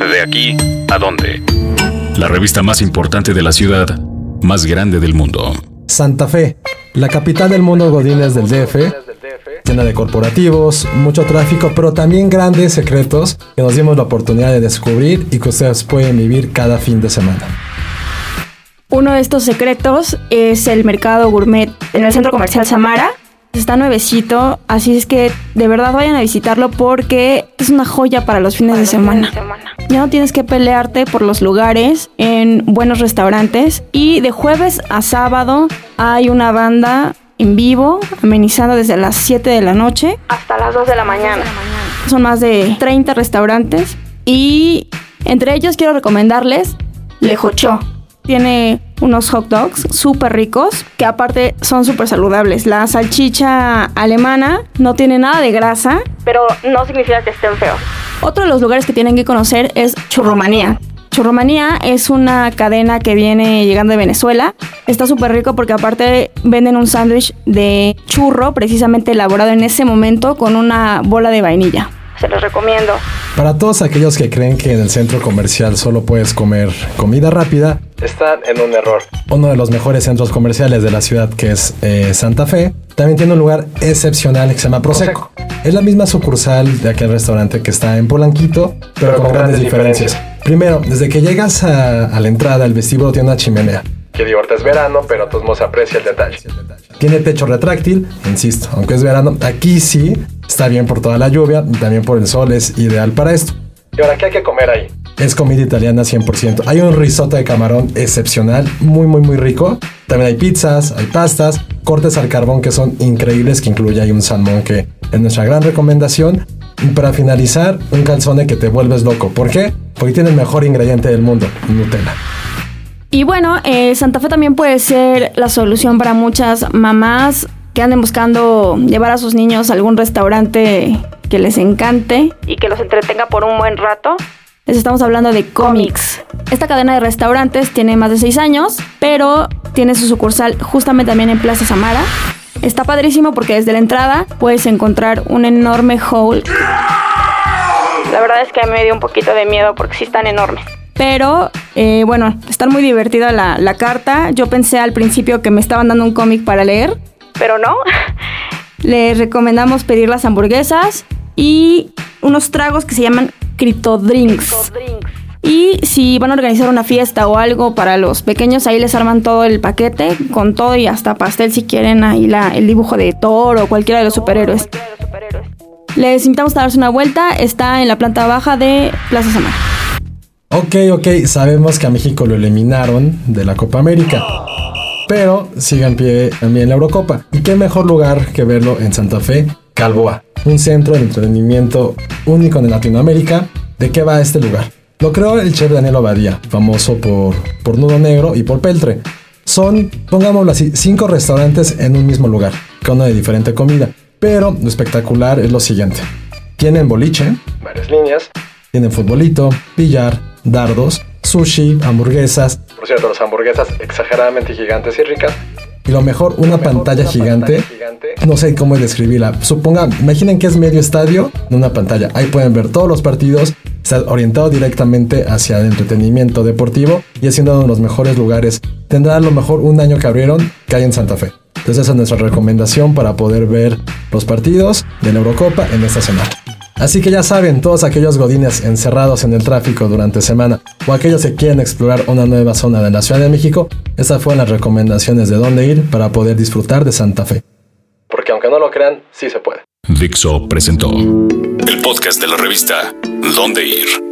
De aquí a dónde. La revista más importante de la ciudad, más grande del mundo. Santa Fe, la capital del mundo Godines del DF, llena de corporativos, mucho tráfico, pero también grandes secretos que nos dimos la oportunidad de descubrir y que ustedes pueden vivir cada fin de semana. Uno de estos secretos es el mercado gourmet en el centro comercial Samara. Está nuevecito, así es que de verdad vayan a visitarlo porque es una joya para los fines de semana. Ya no tienes que pelearte por los lugares en buenos restaurantes y de jueves a sábado hay una banda en vivo amenizando desde las 7 de la noche hasta las 2 de la mañana. Son más de 30 restaurantes y entre ellos quiero recomendarles Lejocho. Tiene unos hot dogs súper ricos que aparte son súper saludables. La salchicha alemana no tiene nada de grasa, pero no significa que estén feos. Otro de los lugares que tienen que conocer es Churromanía. Churromanía es una cadena que viene llegando de Venezuela. Está súper rico porque aparte venden un sándwich de churro precisamente elaborado en ese momento con una bola de vainilla. Se los recomiendo. Para todos aquellos que creen que en el centro comercial solo puedes comer comida rápida, están en un error. Uno de los mejores centros comerciales de la ciudad, que es eh, Santa Fe, también tiene un lugar excepcional que se llama Prosecco. Es la misma sucursal de aquel restaurante que está en Polanquito, pero, con, grandes, diferencias. Primero, desde que llegas a, a la entrada, el vestíbulo tiene una chimenea. Que digo, ahorita es verano, pero todos modos aprecia el detalle. Tiene techo retráctil, insisto, aunque es verano, aquí sí está bien por toda la lluvia y también por el sol, es ideal para esto. ¿Y ahora qué hay que comer ahí? Es comida italiana 100%. Hay un risotto de camarón excepcional, muy, muy, muy rico. También hay pizzas, hay pastas, cortes al carbón que son increíbles, que incluye ahí un salmón que es nuestra gran recomendación. Y para finalizar, un calzone que te vuelves loco. ¿Por qué? Porque tiene el mejor ingrediente del mundo, Nutella. Y bueno, eh, Santa Fe también puede ser la solución para muchas mamás que anden buscando llevar a sus niños a algún restaurante que les encante y que los entretenga por un buen rato. Les estamos hablando de Comics. Esta cadena de restaurantes tiene más de 6 años, pero tiene su sucursal justamente también en Plaza Samara. Está padrísimo porque desde la entrada puedes encontrar un enorme hall. La verdad es que me dio un poquito de miedo porque sí están enormes. Pero eh, bueno, está muy divertida la, la carta. Yo pensé al principio que me estaban dando un cómic para leer, pero no. Les recomendamos pedir las hamburguesas y unos tragos que se llaman Cryptodrinks. Y si van a organizar una fiesta o algo para los pequeños, ahí les arman todo el paquete, con todo y hasta pastel si quieren, ahí la, el dibujo de Thor o cualquiera de los superhéroes. Les invitamos a darse una vuelta, está en la planta baja de Plaza Samar. Ok, ok, sabemos que a México lo eliminaron de la Copa América. Pero sigue en pie también la Eurocopa. ¿Y qué mejor lugar que verlo en Santa Fe? Calboa, un centro de entretenimiento único en Latinoamérica. ¿De qué va este lugar? Lo creó el chef Daniel Obadía, famoso por, por Nudo Negro y por Peltre. Son, pongámoslo así, cinco restaurantes en un mismo lugar, con una de diferente comida. Pero lo espectacular es lo siguiente. Tienen boliche, varias líneas, tienen futbolito, billar, dardos, sushi, hamburguesas. Por cierto, las hamburguesas exageradamente gigantes y ricas. Y lo mejor, una, pantalla, gigante. No sé cómo describirla. Suponga, imaginen que es medio estadio en una pantalla. Ahí pueden ver todos los partidos. Está orientado directamente hacia el entretenimiento deportivo y es uno de los mejores lugares. Tendrá a lo mejor un año que abrieron que hay en Santa Fe. Entonces esa es nuestra recomendación para poder ver los partidos de la Eurocopa en esta semana. Así que ya saben, todos aquellos godines encerrados en el tráfico durante semana o aquellos que quieren explorar una nueva zona de la Ciudad de México, estas fueron las recomendaciones de dónde ir para poder disfrutar de Santa Fe. Porque aunque no lo crean, sí se puede. Dixo presentó el podcast de la revista Dónde ir.